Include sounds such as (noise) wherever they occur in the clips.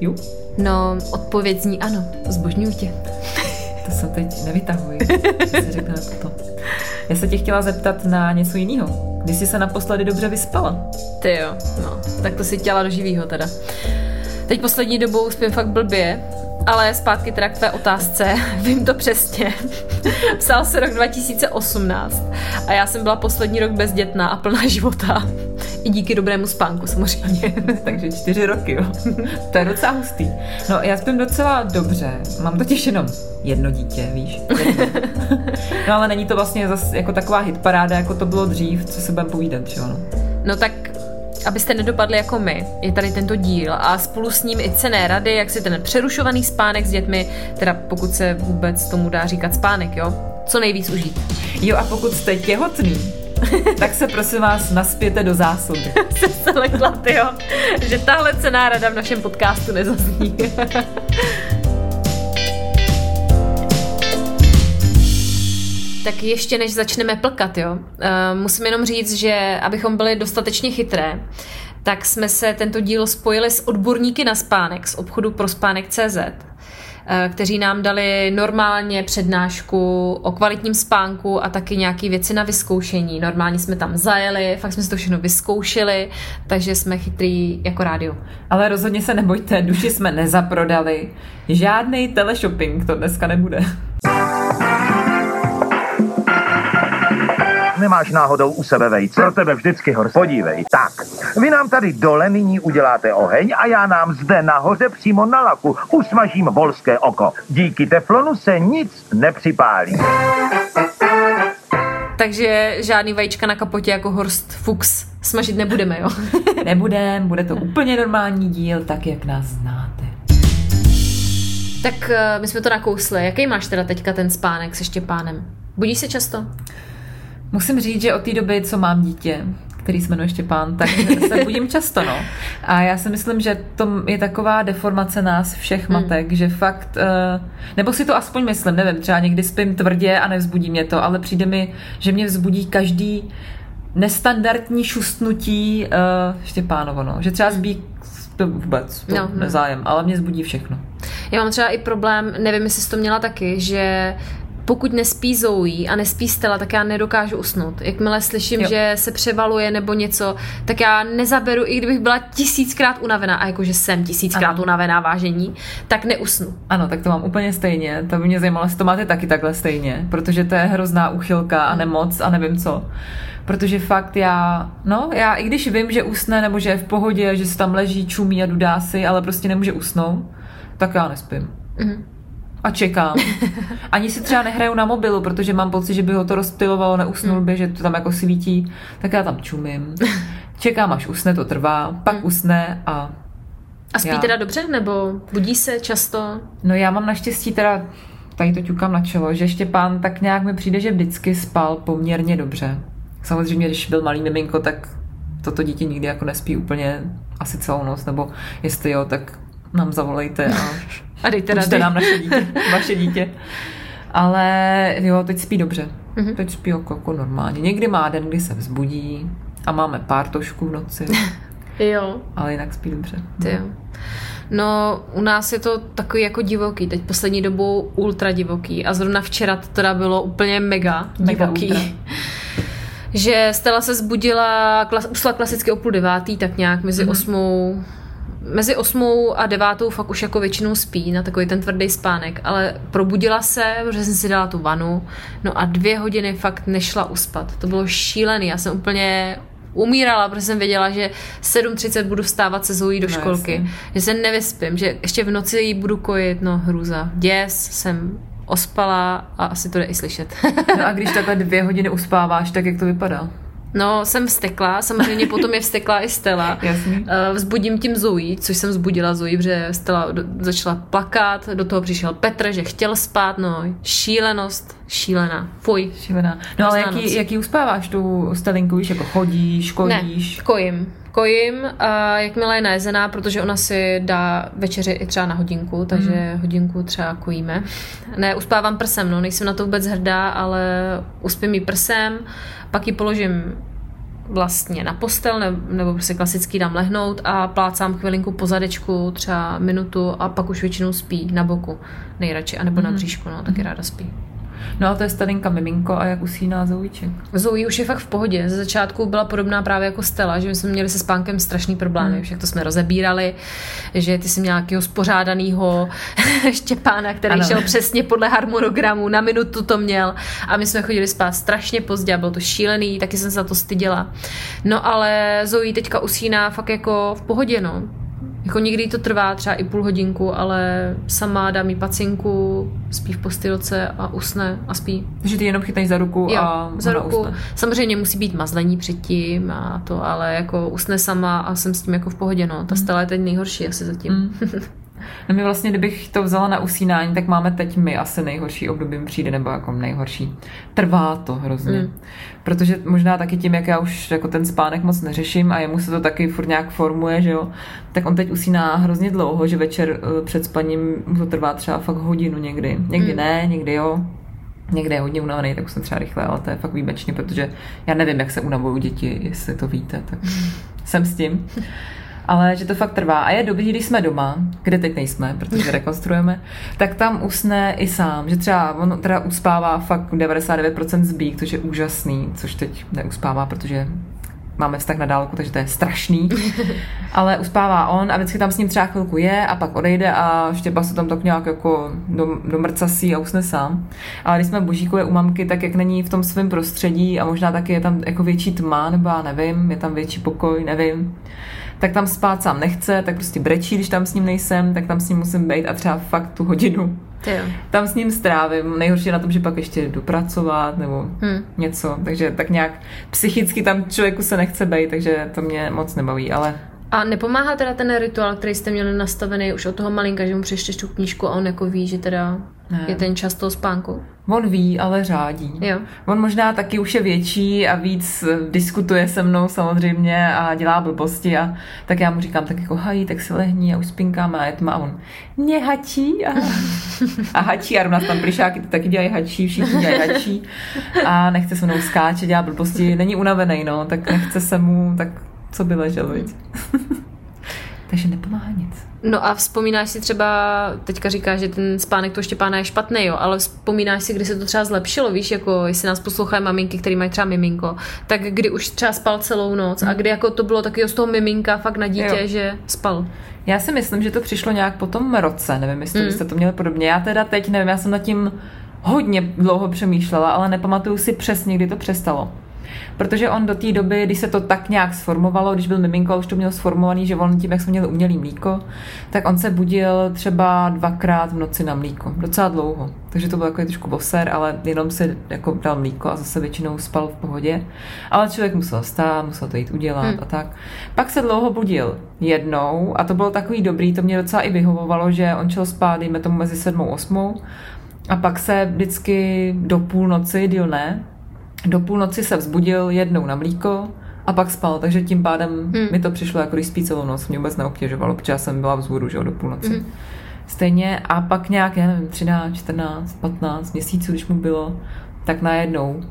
Ju? No, odpověď zní ano, zbožňuji tě. (laughs) To se teď nevytahuji. si řekne to. Já se tě chtěla zeptat na něco jiného. Kdy jsi se naposledy dobře vyspala? Ty jo, no, tak to si těla do živýho teda. Teď poslední dobou spím fakt blbě, ale zpátky teda k tvé otázce, (laughs) vím to přesně. (laughs) Psal se rok 2018 a já jsem byla poslední rok bezdětná a plná života. I díky dobrému spánku samozřejmě. (laughs) Takže čtyři roky, jo. to je docela hustý. No, já spím docela dobře. Mám totiž jenom jedno dítě, víš. Jedno. no ale není to vlastně zase jako taková hitparáda, jako to bylo dřív, co se budeme povídat, že ono. No tak abyste nedopadli jako my, je tady tento díl a spolu s ním i cené rady, jak si ten přerušovaný spánek s dětmi, teda pokud se vůbec tomu dá říkat spánek, jo, co nejvíc užít. Jo a pokud jste těhotný, (laughs) tak se prosím vás naspěte do zásoby. (laughs) se se lekla, jo, že tahle cená rada v našem podcastu nezazní. (laughs) Tak ještě než začneme plkat, jo, uh, musím jenom říct, že abychom byli dostatečně chytré, tak jsme se tento díl spojili s odborníky na spánek z obchodu pro spánek CZ, eh, kteří nám dali normálně přednášku o kvalitním spánku a taky nějaké věci na vyzkoušení. Normálně jsme tam zajeli, fakt jsme si to všechno vyzkoušeli, takže jsme chytrý jako rádio. Ale rozhodně se nebojte, duši jsme nezaprodali. Žádný teleshopping to dneska nebude. Nemáš náhodou u sebe vejce? Pro tebe vždycky, Horst. Podívej, tak. Vy nám tady dole nyní uděláte oheň a já nám zde nahoře přímo na laku usmažím volské oko. Díky teflonu se nic nepřipálí. Takže žádný vajíčka na kapotě jako Horst Fuchs smažit nebudeme, jo? (laughs) Nebudem, bude to úplně normální díl, tak jak nás znáte. tak eh, my jsme to nakousli. Jaký máš teda teďka ten spánek se Štěpánem? Budíš se často? Musím říct, že od té doby, co mám dítě, který se jmenuje Štěpán, tak se (laughs) budím často, no. A já si myslím, že to je taková deformace nás všech matek, že fakt, eh, nebo si to aspoň myslím, nevím, třeba někdy spím tvrdě a nevzbudí mě to, ale přijde mi, že mě vzbudí každý nestandardní šustnutí uh, Štěpánovo, no. Že třeba zbí to vůbec, to No, no, no. nezájem, ale mě zbudí všechno. Já mám třeba i problém, nevím, jestli jsi to měla taky, že pokud nespí Zoe a nespí Stella, tak já nedokážu usnout. Jakmile slyším, Jo. že se převaluje nebo něco, tak já nezaberu, i kdybych byla tisíckrát unavená, a jakože jsem tisíckrát Ano. unavená vážení, tak neusnu. Ano, tak to mám úplně stejně. To by mě zajímalo, jestli to máte taky takhle stejně, protože to je hrozná uchylka a nemoc a nevím co. Protože fakt já, no, já i když vím, že usne nebo že je v pohodě, že se tam leží, čumí a dudá si, ale prostě nemůže usnout, tak já nespím. Mhm. A čekám. (laughs) Ani si třeba nehraju na mobilu, protože mám pocit, že by ho to rozptylovalo, neusnul by, že to tam jako svítí, tak já tam čumím. Čekám, až usne, to trvá, pak usne a A spí Já. teda dobře, nebo budí se často? No já mám naštěstí teda, tady to ťukám na čelo, že Štěpán tak nějak mi přijde, že vždycky spal poměrně dobře. Samozřejmě, když byl malý miminko, tak toto dítě nikdy jako nespí úplně asi celou noc, nebo jestli jo, tak nám zavolejte a (laughs) A dejte nám naše dítě, vaše dítě. Ale jo, teď spí dobře. Mhm. Mm-hmm. Teď spí jako, jako normálně. Někdy má den, kdy se vzbudí a máme pár tošků v noci, (laughs) Jo. ale jinak spí dobře. Ty jo. No, u nás je to takový jako divoký, teď poslední dobou ultra divoký a zrovna včera to teda bylo úplně mega, Mega divoký. ultra. (laughs) Že Stella se zbudila, klas, usla klasicky o půl devátý, tak nějak mezi Mhm. mm-hmm. osmou, mezi osmou a devátou fakt už jako většinou spí na takový ten tvrdý spánek, ale probudila se, protože jsem si dala tu vanu, no a dvě hodiny fakt nešla uspat. To bylo šílený, já jsem úplně umírala, protože jsem věděla, že 7.30 budu vstávat se Zoe do No, školky, jasně. že se nevyspím, že ještě v noci jí budu kojit, no hrůza. Děs, jsem ospala a asi to jde i slyšet. No a když takhle dvě hodiny uspáváš, tak jak to vypadá? No, jsem vstekla, samozřejmě potom je vstekla i Stella. (laughs) Jasný. Eh, Vzbudím tím Zoe, což jsem vzbudila Zoe, protože Stella začala plakat, do toho přišel Petr, že chtěl spát, no, šílenost, šílená, fuj. Šílená. No ale jaký, noc. jaký uspáváš tu stelinku, víš, jako chodíš, kodíš? Ne, kojím. Kojím, a jakmile je najezená, protože ona si dá večeři i třeba na hodinku, takže Hmm. hodinku třeba kojíme. Ne, uspávám prsem, no, nejsem na to vůbec hrdá, ale uspím jí prsem, pak ji položím vlastně na postel, ne, nebo prostě klasicky dám lehnout a plácám chvilinku po zadečku, třeba minutu a pak už většinou spí na boku nejradši, anebo na bříšku, no, taky ráda spí. No a to je stelinka miminko a jak usíná Zoujíček? Zoe už je fakt v pohodě. Ze začátku byla podobná právě jako Stella, že my jsme měli se spánkem strašný problémy, Hmm. však to jsme rozebírali, že ty jsi měl nějakého spořádaného (laughs) Štěpána, který Ano. ano. šel přesně podle harmonogramu, na minutu to měl a my jsme chodili spát strašně pozdě a bylo to šílený, taky jsem se za to styděla. No ale Zoe teďka usíná fakt jako v pohodě, no. Jako někdy to trvá třeba i půl hodinku, ale sama dá mi pacinku, spí v postýlce a usne a spí. Takže ty jenom chytneš za ruku Jo, a za ruku. usne. Samozřejmě musí být mazlení předtím a to, ale jako usne sama a jsem s tím jako v pohodě, no. Ta Stella je teď nejhorší asi zatím. Mm. (laughs) No my vlastně, kdybych to vzala na usínání, tak máme teď my asi nejhorší období přijde, nebo jako nejhorší. Trvá to hrozně. Mm. Protože možná taky tím, jak já už jako ten spánek moc neřeším a jemu se to taky furt nějak formuje, že jo, tak on teď usíná hrozně dlouho, že večer eh, před spaním mu to trvá třeba fakt hodinu někdy. Někdy Mm. ne, někdy jo. Někde je hodně unavený, tak jsem třeba rychle, ale to je fakt výjimečně, protože já nevím, jak se unavují děti, jestli to víte, tak jsem s tím. Ale že to fakt trvá. A je dobrý, když jsme doma, kde teď nejsme, protože rekonstruujeme, tak tam usne i sám. Že třeba on teda uspává fakt 99% zbík, což je úžasný, což teď neuspává, protože máme vztah na dálku, takže to je strašný. (laughs) Ale uspává on a vždycky tam s ním třeba chvilku je a pak odejde a Štěpa se tam tak nějak jako do, do mrcasí a usne sám. Ale když jsme Božíkové u mamky, tak jak není v tom svém prostředí a možná taky je tam jako větší tma, nebo já nevím, je tam větší pokoj, nevím, tak tam spát sám nechce, tak prostě brečí, když tam s ním nejsem, tak tam s ním musím být a třeba fakt tu hodinu Tam s ním strávím. Nejhorší je na tom, že pak ještě jdu pracovat nebo Hm. něco, takže tak nějak psychicky tam člověku se nechce být, takže to mě moc nebaví, ale A nepomáhá teda ten rituál, který jste měli nastavený už od toho malinka, že mu přečteš tu knížku a on jako ví, že teda Ne. je ten čas toho spánku? on ví, ale řádí. Jo. On možná taky už je větší a víc diskutuje se mnou samozřejmě a dělá blbosti a tak já mu říkám tak jako hají, tak si lehni a už spinkáme a je tma a on mě hačí a, a hačí a u nás tam plišáky taky dělají hačí, všichni dělají hačí a nechce se mnou skáčet, dělá blbosti, není unavený, no, tak nechce se mu, tak co by ležel, viď? (laughs) Takže nepomáhá nic. No a vzpomínáš si třeba, teďka říkáš, že ten spánek toho Štěpána je špatný, jo, ale vzpomínáš si, kdy se to třeba zlepšilo, víš, jako jestli nás poslouchají maminky, které mají třeba miminko, tak kdy už třeba spal celou noc a kdy jako to bylo taky z toho miminka fakt na dítě, Jo. že spal. Já si myslím, že to přišlo nějak po tom roce, nevím, jestli Mm. mm. jste to měli podobně. Já teda teď nevím, já jsem nad tím hodně dlouho přemýšlela, ale nepamatuju si přesně, kdy to přestalo. Protože on do té doby, když se to tak nějak sformovalo, když byl miminko už to měl sformovaný, že on tím, jak jsme měli umělý mlíko, tak on se budil třeba dvakrát v noci na mlíko. Docela dlouho. Takže to byl takový trošku boser, ale jenom se jako dal mlíko a zase většinou spal v pohodě. Ale člověk musel stát, musel to jít udělat Hmm. a tak. Pak se dlouho budil jednou a to bylo takový dobrý, to mě docela i vyhovovalo, že on šel spát, dejme tomu mezi sedmou a osmou a pak se vždycky do půlnoci, díl ne, do půlnoci se vzbudil jednou na mlíko a pak spal, takže tím pádem Hmm. mi to přišlo jako když spí celou noc, mě vůbec neobtěžovalo, protože já jsem byla vzhůru, že jo, do půlnoci. Hmm. Stejně a pak nějak, já nevím, 13, 14, 15 měsíců, když mu bylo, tak najednou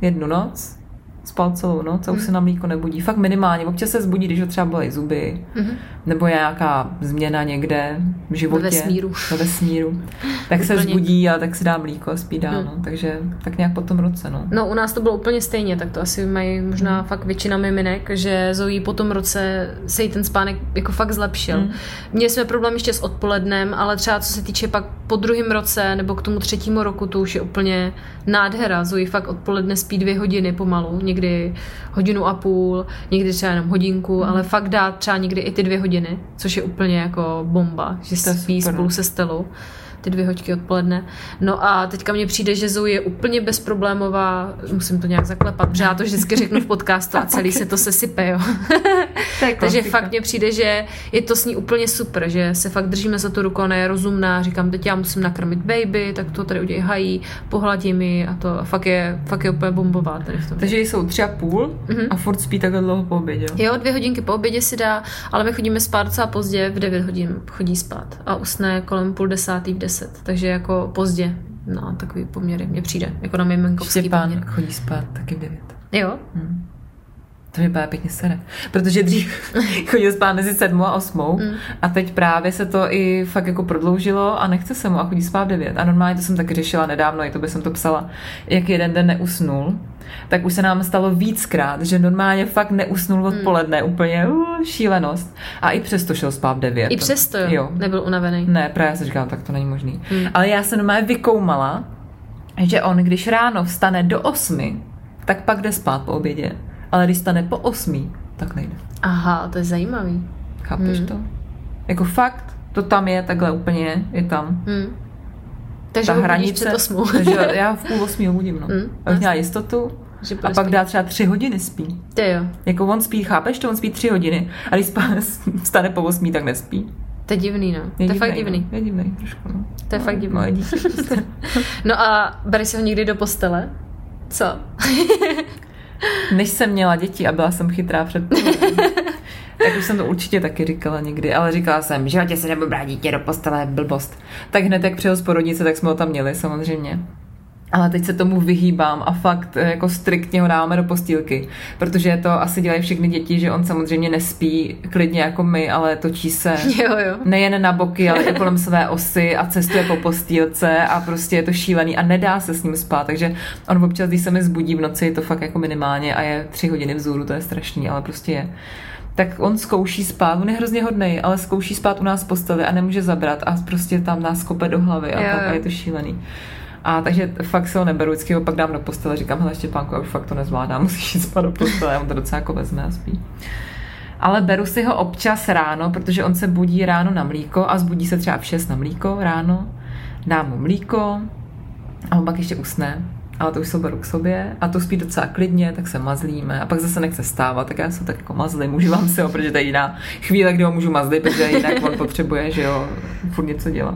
jednu noc spal celou noc a už se na mlíko nebudí. Fakt minimálně. Občas se zbudí, když ho třeba bolí zuby, Mhm. nebo je nějaká změna někde v životě. Ve vesmíru. Ve vesmíru. Tak se zbudí a tak si dá mlíko a spí dál. Hmm. No. Takže tak nějak po tom roce. No. No u nás to bylo úplně stejně, tak to asi mají možná Hmm. fakt většina miminek, že Zoe po tom roce se jí ten spánek jako fakt zlepšil. Hmm. Měli jsme problém ještě s odpolednem, ale třeba co se týče pak po druhém roce nebo k tomu třetímu roku, to už je úplně nádhera. Zoe fakt odpoledne spí dvě hodiny pomalu, někdy hodinu a půl, někdy třeba jenom hodinku, Hmm. ale fakt dá třeba někdy i ty dvě hodiny, což je úplně jako bomba, že To spí super, no. spolu se Stelou. Ty dvě hoďky odpoledne. No a teďka mně přijde, že Zoe je úplně bezproblémová, musím to nějak zaklepat, protože já to vždycky řeknu v podcastu a celý se to sesype, jo. (laughs) Takže fakt mně přijde, že je to s ní úplně super, že se fakt držíme za tu ruku, ona je rozumná, říkám, teď já musím nakrmit baby, tak to tady udělej hají, pohladí mi a to a fakt je, fakt je úplně bombová tady v tom. Takže jsou tři a půl Mhm. a furt spí takhle dlouho po obědě. Jo, dvě hodinky po obědě si dá, ale my chodíme spát docela pozdě, v 9 hodin chodí spát a usne kolem půl desátý v 10, takže jako pozdě. No, takový poměry mně přijde, jako na miminkovský Štěpán poměry. chodí spát taky v devět. Jo, To mě právě pěkně sere. Protože dřív (laughs) chodil spát mezi sedmou a osmou Mm. a teď právě se to i fakt jako prodloužilo a nechce se mu a chodí spát v devět. A normálně to jsem taky řešila nedávno, i to by jsem to psala, jak jeden den neusnul. Tak už se nám stalo víckrát, že normálně fakt neusnul Mm. odpoledne, úplně uh, šílenost. A i přesto šel spát v devět. i přesto jo, jo. nebyl unavený. Ne, právě já jsem říkala, tak to není možný. Hmm. Ale já jsem normálně vykoumala, že on, když ráno vstane do osmi, tak pak jde spát po obědě. Ale když stane po osmi, tak nejde. Aha, to je zajímavý. Chápeš Hmm. to? Jako fakt, to tam je takhle úplně, je tam. Hm. Takže Ta hranice, (laughs) takže já v půl osmi ho budím, no. Hmm, Abych měla jistotu že a pak spít. dá třeba tři hodiny spí. To jo, Jako on spí, chápeš to? On spí tři hodiny a když spá, (laughs) vstane po osmi, tak nespí. to je divný, no. Je to je fakt divný. No. Je divný, trošku, no. To je fakt divný. Moje dítě. (laughs) No a bereš si ho někdy do postele? Co? Než jsem měla děti a byla jsem chytrá před tak už jsem to určitě taky říkala někdy, ale říkala jsem, že tě se nebudu brát dítě do postele, blbost. Tak hned jak přijel z porodnice, tak jsme ho tam měli samozřejmě. Ale teď se tomu vyhýbám a fakt eh, jako striktně ho dáváme do postýlky, protože to asi dělají všechny děti, že on samozřejmě nespí klidně jako my, ale točí se (laughs) Jo, jo. nejen na boky, ale i kolem své osy a cestuje po postýlce a prostě je to šílený a nedá se s ním spát, takže on občas, když se mi zbudí v noci, je to fakt jako minimálně a je tři hodiny vzůru, to je strašný, ale prostě je. Tak on zkouší spát, on je hrozně hodnej, ale zkouší spát u nás v posteli a nemůže zabrat a prostě tam nás kope do hlavy a, tak, a je to šílený. A takže fakt se ho neberu, vždycky ho pak dám do postele, říkám, hele Štěpánku, já už fakt to nezvládám, (laughs) musíš jít spát do postele, on to docela jako vezme a spí. Ale beru si ho občas ráno, protože on se budí ráno na mlíko a zbudí se třeba v 6 na mlíko ráno, dám mu mlíko a on pak ještě usne. Ale to už se beru k sobě a to spí docela klidně, tak se mazlíme a pak zase nechce stávat, tak já se tak jako mazlím, užívám si ho, protože to je jediná chvíle, kdy ho můžu mazlit, protože jinak on potřebuje, že jo, furt něco dělat.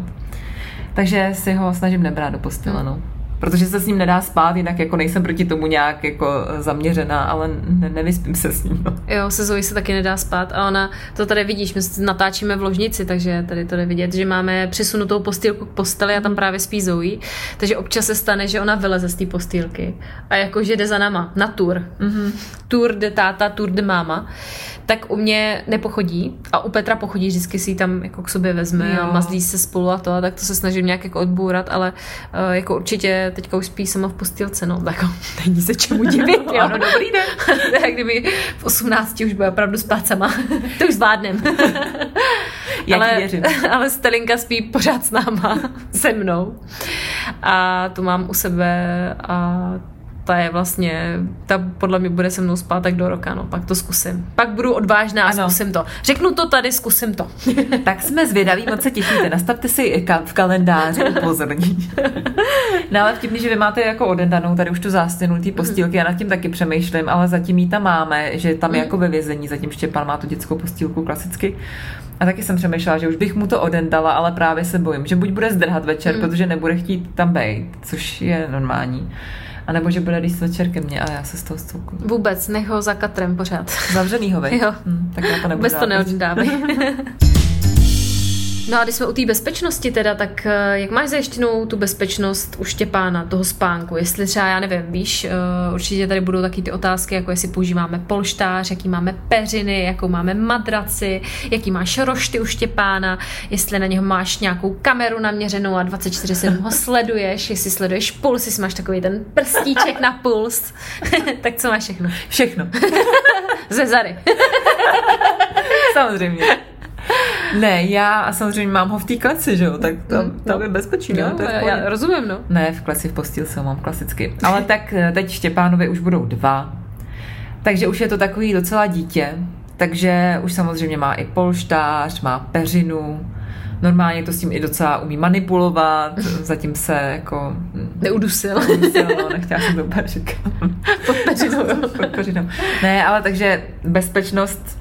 Takže si ho snažím nebrát do postele, no. Protože se s ním nedá spát, jinak jako nejsem proti tomu nějak jako zaměřená, ale ne, nevyspím se s ním, no. Jo, se Zoe se taky nedá spát a ona, to tady vidíš, my se natáčíme v ložnici, takže tady to jde vidět, že máme přesunutou postýlku k posteli a tam právě spí Zoe, takže občas se stane, že ona vyleze z té postýlky a jakože jde za náma na tour. Mm-hmm. Tour de táta, tour de máma. Tak u mě nepochodí a u Petra pochodí, vždycky si ji tam jako k sobě vezme Jo. a mazlí se spolu a to, a tak to se snažím nějak jako odbourat, ale uh, jako určitě teďka už spí sama v postýlce, no, tak (laughs) není se čemu divit, jo. Ano, dobrý den. (laughs) Tak kdyby v 18 už bude opravdu spát sama. (laughs) to už zvládnem. Já ale, věřím. ale Stelinka spí pořád s náma, se mnou. A tu mám u sebe a ta je vlastně, ta podle mě bude se mnou spát tak do roka, no, pak to zkusím. Pak budu odvážná a Ano. zkusím to. Řeknu to tady, zkusím to. (laughs) Tak jsme zvědaví, moc se těšíte. Nastavte si ka- v kalendáři upozornění. (laughs) No ale vtipný, že vy máte jako odendanou tady už tu zástěnu té postýlky, já nad tím taky přemýšlím, ale zatím ji tam máme, že tam je jako ve vězení, zatím Štěpán má tu dětskou postýlku klasicky. A taky jsem přemýšlela, že už bych mu to odendala, ale právě se bojím, že buď bude zdrhat večer, protože nebude chtít tam být, což je normální. A nebo že bude líst večer ke mně a já se z toho stouknu. Vůbec, nech ho za katrem pořád. Zavřenýho, vej? (laughs) Jo. Hm, tak já to nebudu Vůbec to dát. (laughs) No a když jsme u té bezpečnosti teda, tak eh, jak máš zajištěnou tu bezpečnost u Štěpána, toho spánku? Jestli třeba, já nevím, víš, eh, určitě tady budou taky ty otázky, jako jestli používáme polštář, jaký máme peřiny, jakou máme madraci, jaký máš rošty u Štěpána, jestli na něho máš nějakou kameru naměřenou a 24-7 ho (laughs) sleduješ, jestli sleduješ puls, jestli máš takový ten prstíček na puls, (laughs) tak co máš všechno? Všechno. (laughs) Ze zady. Samozřejmě. Ne, já samozřejmě mám ho v té kleci, že jo, tak tam, tam no. je bezpečí, no, to je já, rozumím, no. Ne, v kleci v postýlce ho mám klasicky. Ale tak eh, teď Štěpánovi už budou dva, takže už je to takový docela dítě, takže už samozřejmě má i polštář, má peřinu, Normálně to s tím i docela umí manipulovat, zatím se jako... Neudusil. Neudusil, no, nechtěla jsem to úplně říkat. Pod peřinou, jo. Pod peřinou. Ne, ale takže bezpečnost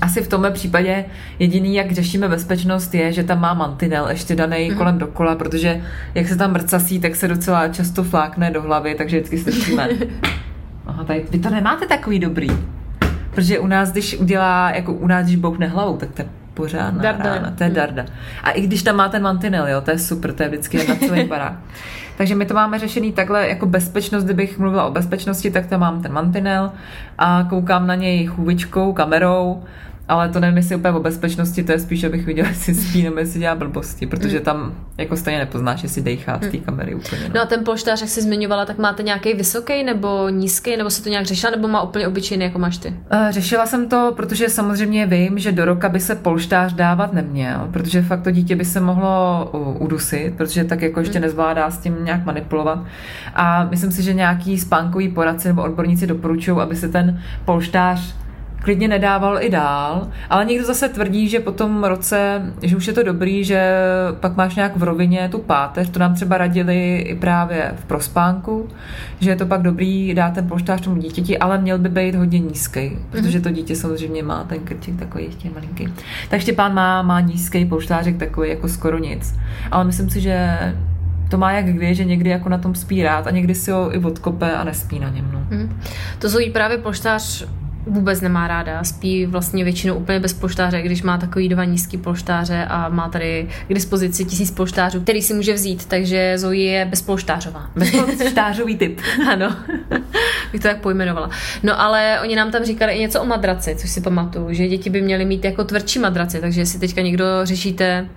asi v tomhle případě jediný, jak řešíme bezpečnost, je, že tam má mantinel ještě daný mm. kolem dokola, protože jak se tam mrcasí, tak se docela často flákne do hlavy, takže vždycky slyšíme. (laughs) Aha, tady, vy to nemáte takový dobrý. Protože u nás, když udělá, jako u nás, když boukne hlavou, tak to je pořádná Darda. rána, to je darda. A i když tam má ten mantinel, jo, to je super, to je vždycky na celý barák. (laughs) Takže my to máme řešený takhle jako bezpečnost, kdybych mluvila o bezpečnosti, tak tam mám ten mantinel a koukám na něj chůvičkou, kamerou, ale to nevím, jestli úplně o bezpečnosti, to je spíš, abych viděla, (laughs) jestli spí nebo jestli dělá blbosti, protože tam jako stejně nepoznáš, jestli dejchá z té kamery úplně. No a ten polštář, jak jsi zmiňovala, tak máte nějaký vysoký nebo nízký, nebo se to nějak řešila, nebo má úplně obyčejný, jako máš ty? Eh, Řešila jsem to, protože samozřejmě vím, že do roka by se polštář dávat neměl, protože fakt to dítě by se mohlo udusit, protože tak jako ještě nezvládá s tím nějak manipulovat. A myslím si, že nějaký spánkový poradci nebo odborníci doporučují, aby se ten polštář klidně nedával i dál, ale někdo zase tvrdí, že po tom roce, že už je to dobrý, že pak máš nějak v rovině tu páteř, to nám třeba radili i právě v prospánku, že je to pak dobrý dát ten polštář tomu dítěti, ale měl by být hodně nízký, protože to dítě samozřejmě má ten krtík takový ještě malinký. Tak Štěpán má, má nízký polštářek takový jako skoro nic, ale myslím si, že to má jak kdy, že někdy jako na tom spí rád a někdy si ho i odkope a nespí na něm. No. Mm. To Zoe právě polštář vůbec nemá ráda. Spí vlastně většinou úplně bez polštáře, když má takový dva nízký polštáře a má tady k dispozici tisíc polštářů, který si může vzít, takže Zoe je bezpolštářová. Bezpolštářový typ. (laughs) ano, (laughs) bych to tak pojmenovala. No ale oni nám tam říkali i něco o madraci, což si pamatuju, že děti by měly mít jako tvrdší madraci, takže jestli teďka někdo řešíte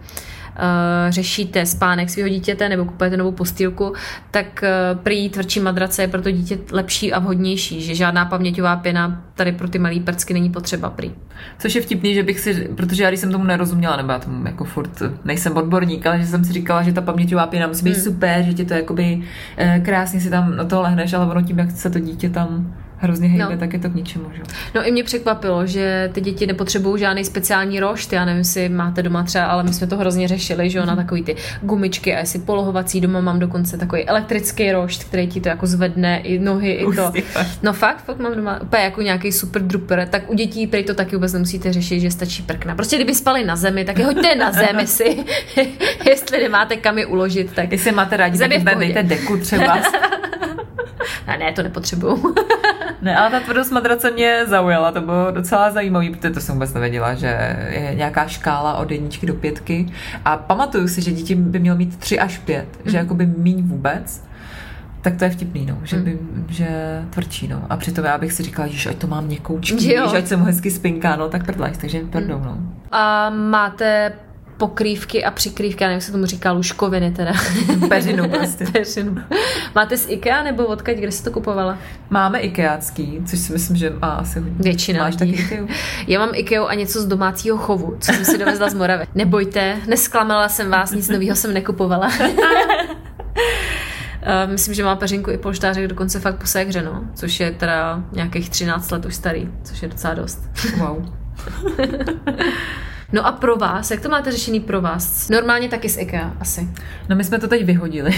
řešíte spánek svého dítěte nebo kupujete novou postýlku, tak uh, prý tvrdší madrace je pro to dítě lepší a vhodnější, že žádná paměťová pěna tady pro ty malé prcky není potřeba prý. Což je vtipný, že bych si, protože já když jsem tomu nerozuměla, nebo já tomu jako furt nejsem odborník, ale že jsem si říkala, že ta paměťová pěna musí být hmm. super, že ti to jakoby eh, krásně si tam na to lehneš, ale ono tím, jak se to dítě tam hrozně hejbe, no. tak je to k ničemu. Že? No i mě překvapilo, že ty děti nepotřebují žádný speciální rošt. Já nevím, jestli máte doma třeba, ale my jsme to hrozně řešili, že jo, na takový ty gumičky a jestli polohovací doma mám dokonce takový elektrický rošt, který ti to jako zvedne i nohy, i to. No fakt, fakt mám doma úplně jako nějaký super druper, tak u dětí prý to taky vůbec nemusíte řešit, že stačí prkna. Prostě kdyby spali na zemi, tak je hoďte na zemi si, (laughs) jestli nemáte kam je uložit, tak Jestli máte rádi, tak dejte deku třeba. (laughs) ne, ne, to nepotřebuju. Ne, ale ta tvrdost madrace mě zaujala, to bylo docela zajímavé, protože to jsem vůbec nevěděla, že je nějaká škála od jedničky do pětky a pamatuju si, že dítě by mělo mít tři až pět, mm. že jakoby míň vůbec, tak to je vtipný, no, že, by, že tvrdší, no. A přitom já bych si říkala, že ať to mám měkoučky, že ať jsem hezky spinká, no, tak prdlajš, takže tvrdou, no. A máte pokrývky a přikrývky, já nevím, jak se tomu říká, lůžkoviny teda. (laughs) Peřinu prostě. Peřinu. Máte z IKEA nebo odkaď, kde jsi to kupovala? Máme IKEAcký, což si myslím, že má asi hodně. Většina. Máš taky IKEA? Já mám IKEA a něco z domácího chovu, co jsem si dovezla z Moravy. Nebojte, nesklamala jsem vás, nic nového jsem nekupovala. Uh, (laughs) myslím, že má peřinku i polštářek dokonce fakt po no, což je teda nějakých 13 let už starý, což je docela dost. Wow. (laughs) No a pro vás, jak to máte řešený pro vás? Normálně taky z IKEA asi. No my jsme to teď vyhodili,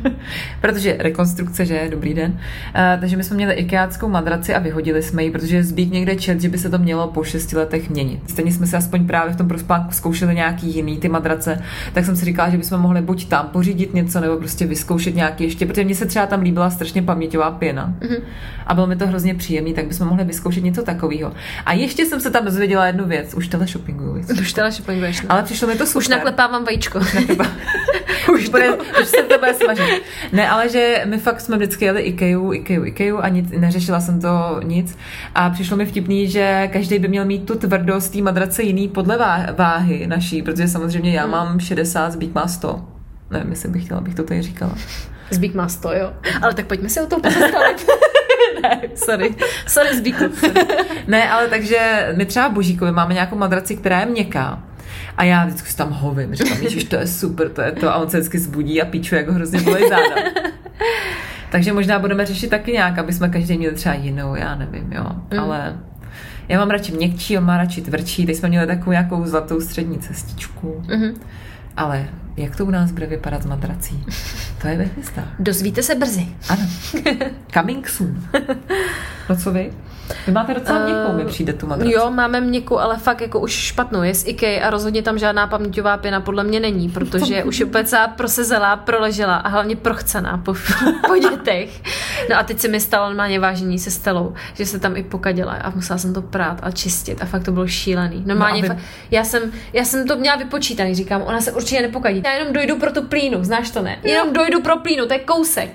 (laughs) protože rekonstrukce, že dobrý den. Uh, takže my jsme měli IKEAckou madraci a vyhodili jsme ji, protože zbýt někde čet, že by se to mělo po šesti letech měnit. Stejně jsme se aspoň právě v tom prospánku zkoušeli nějaký jiný ty madrace, tak jsem si říkala, že bychom mohli buď tam pořídit něco, nebo prostě vyzkoušet nějaký ještě, protože mně se třeba tam líbila strašně paměťová pěna mm-hmm. a bylo mi to hrozně příjemný, tak bychom mohli vyzkoušet něco takového. A ještě jsem se tam dozvěděla jednu věc, už teleshoppinguju. Už teleshoppinguješ. No. Ale přišlo mi to super. Už naklepávám vajíčko. (laughs) už, (laughs) bude, už se to bude smažit. Ne, ale že my fakt jsme vždycky jeli Ikea, Ikea, Ikea a nic, neřešila jsem to nic. A přišlo mi vtipný, že každý by měl mít tu tvrdost té madrace jiný podle váhy naší, protože samozřejmě já hmm. mám 60, zbýt má 100. Nevím, jestli bych chtěla, abych to tady říkala. Zbýk má 100, jo. Ale tak pojďme si o tom pozastavit. (laughs) ne, (laughs) sorry. Sorry, Zbíku. ne, ale takže my třeba Božíkovi máme nějakou madraci, která je měkká. A já vždycky si tam hovím, říkám, že to je super, to je to. A on se vždycky zbudí a píčuje, jak ho hrozně bolí záda. Takže možná budeme řešit taky nějak, aby jsme každý měli třeba jinou, já nevím, jo. Mm. Ale Já mám radši měkčí, on má radši tvrdší, teď jsme měli takovou nějakou zlatou střední cestičku. Mhm. Ale jak to u nás bude vypadat s madrací? To je ve hvězdách. Dozvíte se brzy. Ano. Coming soon. (laughs) No co vy? Vy máte docela měkkou, mi přijde tu madraci. Jo, máme měkkou, ale fakt jako už špatnou. Je z IKEA a rozhodně tam žádná paměťová pěna podle mě není, protože už je úplně celá prosezelá, proležela a hlavně prochcená po, (laughs) po dětech. No a teď se mi stalo normálně vážení se Stelou, že se tam i pokaděla a musela jsem to prát a čistit a fakt to bylo šílený. Normálně No a no vy- já, jsem, já jsem to měla vypočítaný, říkám, ona se určitě nepokadí. Já jenom dojdu pro tu plínu, znáš to ne? Jenom dojdu pro plínu, to je kousek.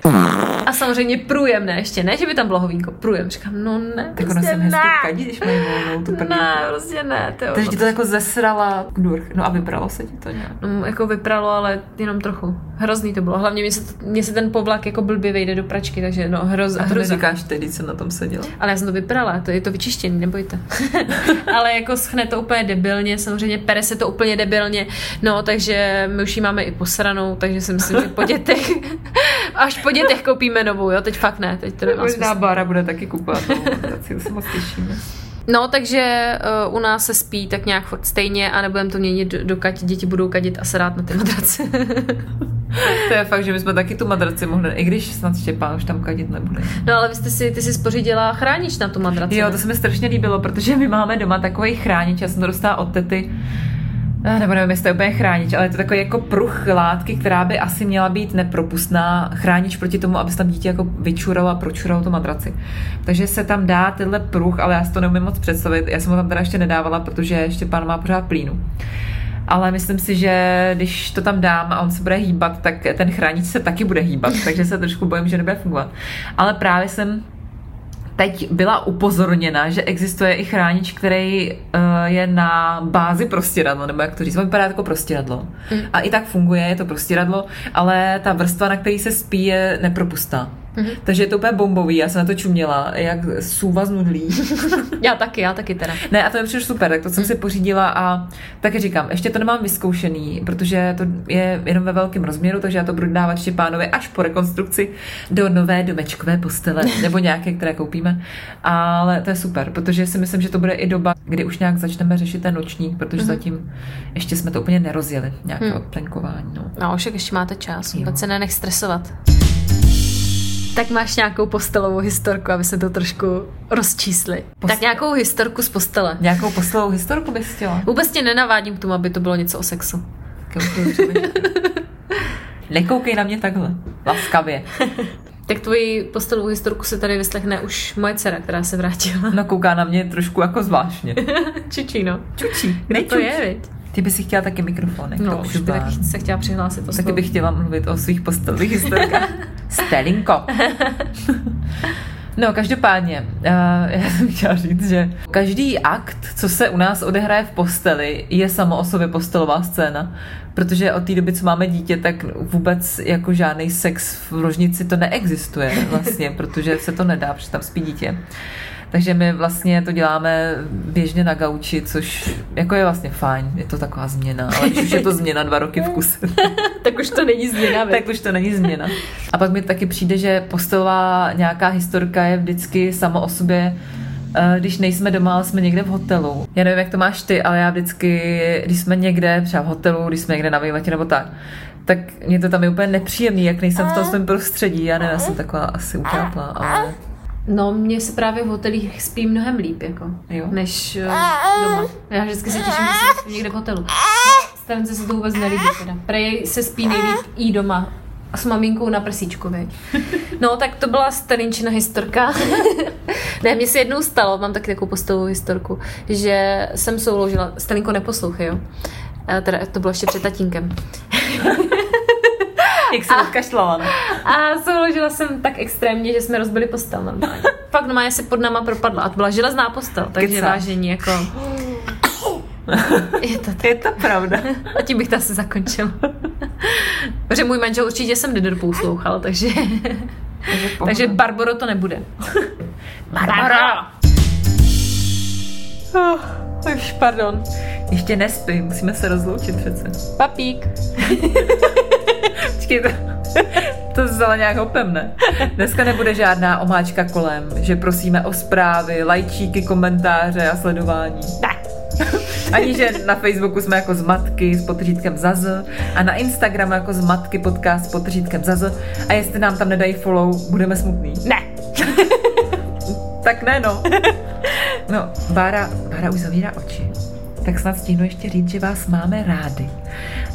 A samozřejmě průjem ne ještě, ne, že by tam bylo hovínko, průjem. Říkám, no ne, Tak ono prostě se hezky ne. kadí, když mají volnou tu prdlíku. Ne, prostě ne. To, Takže ti to jako zesrala kdurch. No a vybralo se ti to nějak? No, jako vypralo, ale jenom trochu. Hrozný to bylo. Hlavně mě se, mě se ten povlak jako blbě vejde do pračky, takže no hroz, A to hroza. neříkáš teď, když jsem na tom seděla. Ale já jsem to vyprala, to je to vyčištěný, nebojte. (laughs) ale jako schne to úplně debilně, samozřejmě pere se to úplně debilně, no takže my už ji máme i posranou, takže si myslím, že po dětech, (laughs) až po dětech koupíme novou, jo, teď fakt ne, teď to nemá Možná. Bára bude taky kupovat to se moc těšíme. No, takže uh, u nás se spí tak nějak furt stejně a nebudeme to měnit, dokud děti budou kadit a srát na ty madrace. (laughs) To je fakt, že my jsme taky tu madraci mohli, i když snad Štěpán už tam kadit nebude. no ale vy jste si, ty si spořídila chránič na tu madraci. Jo, to se mi strašně líbilo, protože my máme doma takový chránič, já jsem to dostala od tety, nebo nevím, jestli to je úplně chránič, ale je to takový jako pruh látky, která by asi měla být nepropustná, chránič proti tomu, aby se tam dítě jako vyčuralo a pročuralo tu madraci. Takže se tam dá tenhle pruh, ale já si to neumím moc představit. Já jsem ho tam teda ještě nedávala, protože ještě pán má pořád plínu. Ale myslím si, že když to tam dám a on se bude hýbat, tak ten chránič se taky bude hýbat, takže se trošku bojím, že nebude fungovat. Ale právě jsem teď byla upozorněna, že existuje i chránič, který uh, je na bázi prostěradla, nebo jak to říct, vypadá jako prostěradlo. Mm. A i tak funguje, je to prostěradlo, ale ta vrstva, na který se spí, je nepropustná. Mm. Takže je to úplně bombový, já jsem na to čuměla, jak sůva z nudlí. (laughs) Já taky, já taky teda. Ne, a to je přišlo super, tak to jsem si pořídila a taky říkám, ještě to nemám vyzkoušený, protože to je jenom ve velkém rozměru, takže já to budu dávat Štěpánovi až po rekonstrukci do nové domečkové postele, (laughs) nebo nějaké, které koupíme. Ale to je super, protože si myslím, že to bude i doba, kdy už nějak začneme řešit ten nočník, protože mm-hmm. zatím ještě jsme to úplně nerozjeli, nějaké Hmm. odplenkování. No. No, však ještě máte čas, vůbec se nenech stresovat. Tak máš nějakou postelovou historku, aby se to trošku rozčísli. Postel- Tak nějakou historku z postele. Nějakou postelovou historku bys chtěla? Vůbec tě nenavádím k tomu, aby to bylo něco o sexu. Nekoukej na mě takhle, laskavě. (laughs) Tak tvoji postelovou historku se tady vyslechne už moje dcera, která se vrátila. No kouká na mě trošku jako zvláštně. (laughs) Čičí, no. Čučí, Kdo to je, viď? Ty bys si chtěla taky mikrofonek. No, už by taky se chtěla přihlásit o Taky bych chtěla mluvit o svých postelových historkách. (laughs) Stelinko. (laughs) No, každopádně, uh, já jsem chtěla říct, že každý akt, co se u nás odehraje v posteli, je samo o sobě postelová scéna. Protože od té doby, co máme dítě, tak vůbec jako žádný sex v ložnici to neexistuje vlastně, protože se to nedá, protože tam spí dítě. Takže my vlastně to děláme běžně na gauči, což jako je vlastně fajn, je to taková změna, ale když už je to změna dva roky v kuse, (laughs) tak už to není změna, viď? tak už to není změna. A pak mi taky přijde, že postelová nějaká historka je vždycky samo o sobě eh, když nejsme doma, ale jsme někde v hotelu. Já nevím, jak to máš ty, ale já vždycky, když jsme někde, třeba v hotelu, když jsme někde na výletě nebo tak, tak mě to tam je úplně nepříjemný, jak nejsem v tom svém prostředí. Já nevím, já jsem taková asi utápla, ale No, mně se právě v hotelích spí mnohem líp, jako, Jo. než uh, doma. Já vždycky se těším, že jsem někde v hotelu. Stavence se to vůbec nelíbí teda. Prej se spí nejlíp i doma. A s maminkou na prsíčku, veď. No, tak to byla Stalinčina historka. (laughs) ne, mně se jednou stalo, mám taky takovou postelovou historku, že jsem souložila, Stalinko neposlouchej, jo. Eh, Teda to bylo ještě před tatínkem. (laughs) (laughs) jak se odkašlala. A souložila jsem tak extrémně, že jsme rozbili postel normálně. (laughs) Fakt normálně se pod náma propadla. A to byla železná postel, takže Kecáš. vážení jako... (laughs) Je to tak. Je to pravda. A tím bych to asi zakončil. Protože můj manžel určitě jsem nedopoulouchal, takže... takže Barbaro to nebude. Barbaro! Oh, už, pardon. Ještě nespí, musíme se rozloučit přece. Papík. Počkej, to, (laughs) to vzala nějak hopem, ne? Dneska nebude žádná omáčka kolem, že prosíme o zprávy, lajčíky, komentáře a sledování. Ne. (laughs) Ani, že na Facebooku jsme jako zmatky s potřítkem zaz a na Instagramu jako zmatky podcast s potřítkem zaz a jestli nám tam nedají follow, budeme smutný. Ne. (laughs) Tak ne, no. No, Bára, Bára už zavírá oči. Tak snad stihnu ještě říct, že vás máme rádi.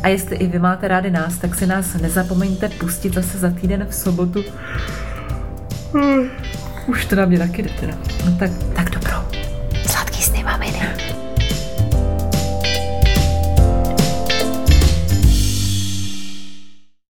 A jestli i vy máte rádi nás, tak si nás nezapomeňte pustit zase za týden v sobotu. Hmm, Už to na mě taky jde teda. No tak, tak maminy.